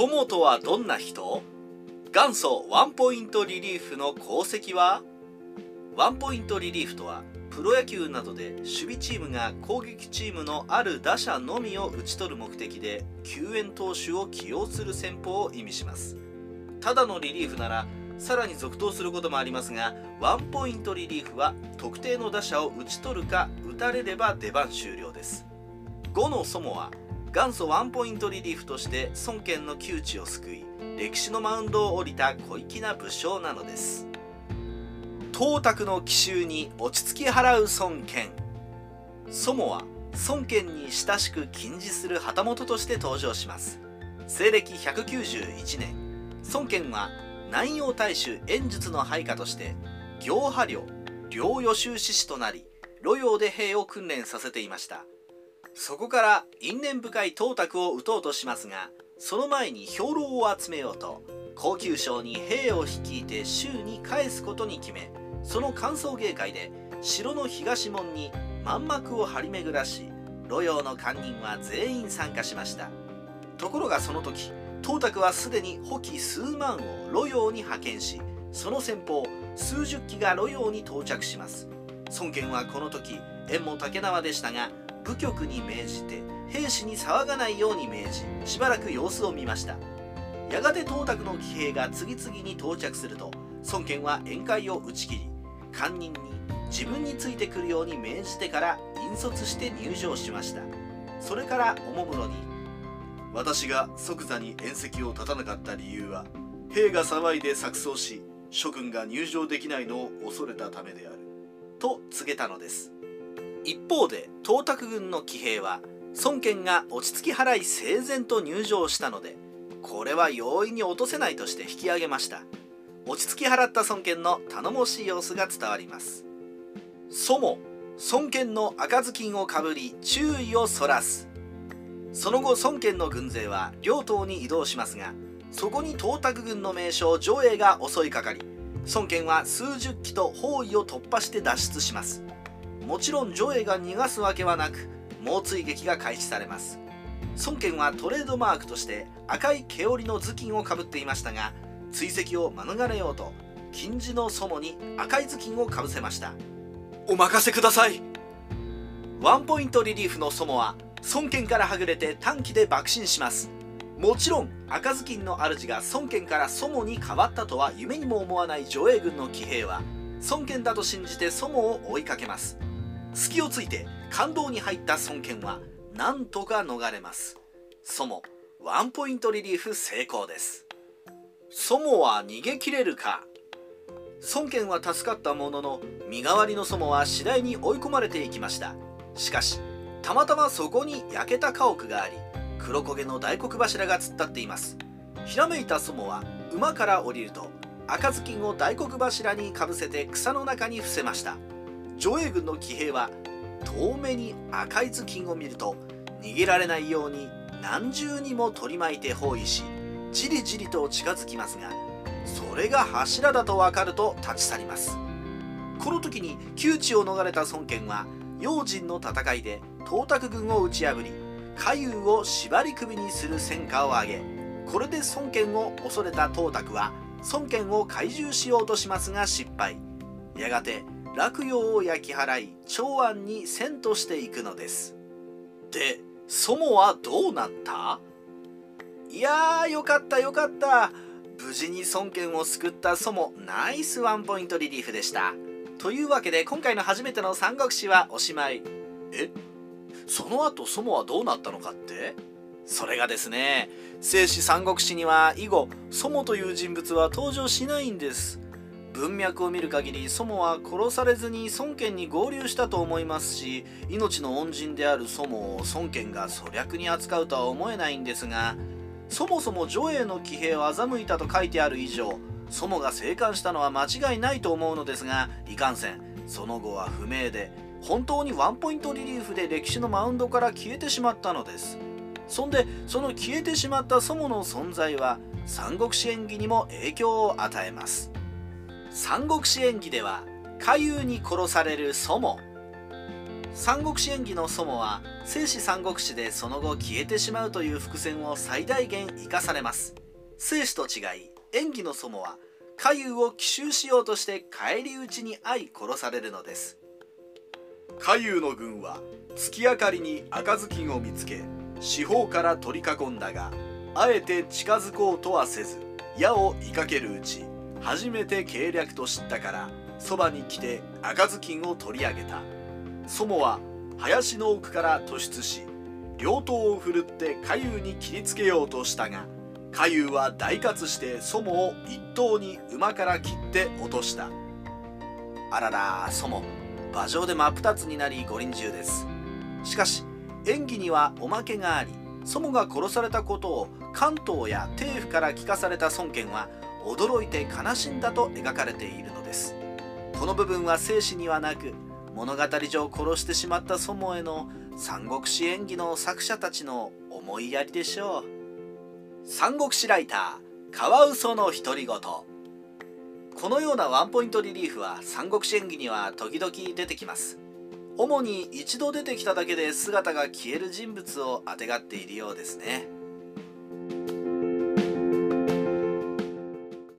ソモとはどんな人？元祖ワンポイントリリーフの功績は？ワンポイントリリーフとはプロ野球などで守備チームが攻撃チームのある打者のみを打ち取る目的で救援投手を起用する戦法を意味します。ただのリリーフならさらに続投することもありますがワンポイントリリーフは特定の打者を打ち取るか打たれれば出番終了です。5のソモは元祖ワンポイントリリーフとして孫権の窮地を救い歴史のマウンドを降りた小粋な武将なのです。董卓の奇襲に落ち着き払う孫権。祖母は孫権に親しく近似する旗本として登場します。西暦191年孫権は南陽大衆演術の配下として行派領領予習志士となり路陽で兵を訓練させていました。そこから因縁深い董卓を討とうとしますがその前に兵糧を集めようと高級省に兵を率いて州に返すことに決めその歓送迎会で城の東門に満幕を張り巡らし路陽の官人は全員参加しました。ところがその時董卓はすでに補給数万を路陽に派遣しその先方数十機が路陽に到着します。孫権はこの時縁も竹縄でしたが部局に命じて兵士に騒がないように命じしばらく様子を見ました。やがて董卓の騎兵が次々に到着すると孫権は宴会を打ち切り官人に自分についてくるように命じてから引率して入場しました。それからおもむろに私が即座に宴席を立たなかった理由は兵が騒いで錯綜し諸君が入場できないのを恐れたためであると告げたのです。一方で董卓軍の騎兵は孫権が落ち着き払い整然と入場したのでこれは容易に落とせないとして引き上げました。落ち着き払った孫権の頼もしい様子が伝わります。祖母孫権の赤ずきんをかぶり注意をそらす。その後孫権の軍勢は両党に移動しますがそこに東卓軍の名将上映が襲いかかり孫権は数十機と包囲を突破して脱出します。もちろん上映が逃がすわけはなく猛追撃が開始されます。孫権はトレードマークとして赤い毛織の頭巾をかぶっていましたが追跡を免れようと金地の祖母に赤い頭巾をかぶせました。お任せください。ワンポイントリリーフの祖母は孫権からはぐれて短期で爆心します。もちろん赤ずきんの主が孫権から祖母に変わったとは夢にも思わない助英軍の騎兵は孫権だと信じて祖母を追いかけます隙をついて感動に入った孫権はなんとか逃れます。祖母ワンポイントリリーフ成功です。祖母は逃げ切れるか。孫権は助かったものの身代わりの祖母は次第に追い込まれていきました。しかしたまたまそこに焼けた家屋があり黒焦げの大黒柱が突っ立っています。ひらめいた祖母は馬から降りると赤ずきんを大黒柱にかぶせて草の中に伏せました。上映軍の騎兵は遠目に赤い頭巾を見ると逃げられないように何重にも取り巻いて包囲しじりじりと近づきますがそれが柱だと分かると立ち去ります。この時に窮地を逃れた孫権は用心の戦いで東卓軍を打ち破り海遊を縛り首にする戦果を挙げこれで孫権を恐れた東卓は孫権を懐柔しようとしますが失敗。やがて落葉を焼き払い長安に遷としていくのです。で祖母はどうなった？いやーよかったよかった。無事に孫権を救った祖母ナイスワンポイントリリーフでした。というわけで今回の初めての三国志はおしまい。え？その後祖母はどうなったのかって？それがですね聖史三国志には以後祖母という人物は登場しないんです。文脈を見る限り祖母は殺されずに孫権に合流したと思いますし命の恩人である祖母を孫権が粗略に扱うとは思えないんですがそもそも女英の騎兵を欺いたと書いてある以上祖母が生還したのは間違いないと思うのですがいかんせんその後は不明で本当にワンポイントリリーフで歴史のマウンドから消えてしまったのです。そんでその消えてしまった祖母の存在は三国志演義にも影響を与えます。三国志演義では海遊に殺される祖母三国志演義の祖母は正史三国志でその後消えてしまうという伏線を最大限生かされます。正史と違い演技の祖母は海遊を奇襲しようとして返り討ちに遭い殺されるのです。海遊の軍は月明かりに赤ずきんを見つけ四方から取り囲んだがあえて近づこうとはせず矢を追いかけるうち。初めて計略と知ったからそばに来て赤ずきんを取り上げた。祖母は林の奥から突出し両刀を振るって海遊に切りつけようとしたが海遊は大喝して祖母を一刀に馬から切って落とした。あらら祖母馬上で真っ二つになり五輪中です。しかし演技にはおまけがあり祖母が殺されたことを関東や帝府から聞かされた孫権は驚いて悲しんだと描かれているのです。この部分は生死にはなく物語上殺してしまった祖母への三国志演義の作者たちの思いやりでしょう。三国志ライターカワウソの独り言。このようなワンポイントリリーフは三国志演義には時々出てきます。主に一度出てきただけで姿が消える人物をあてがっているようですね。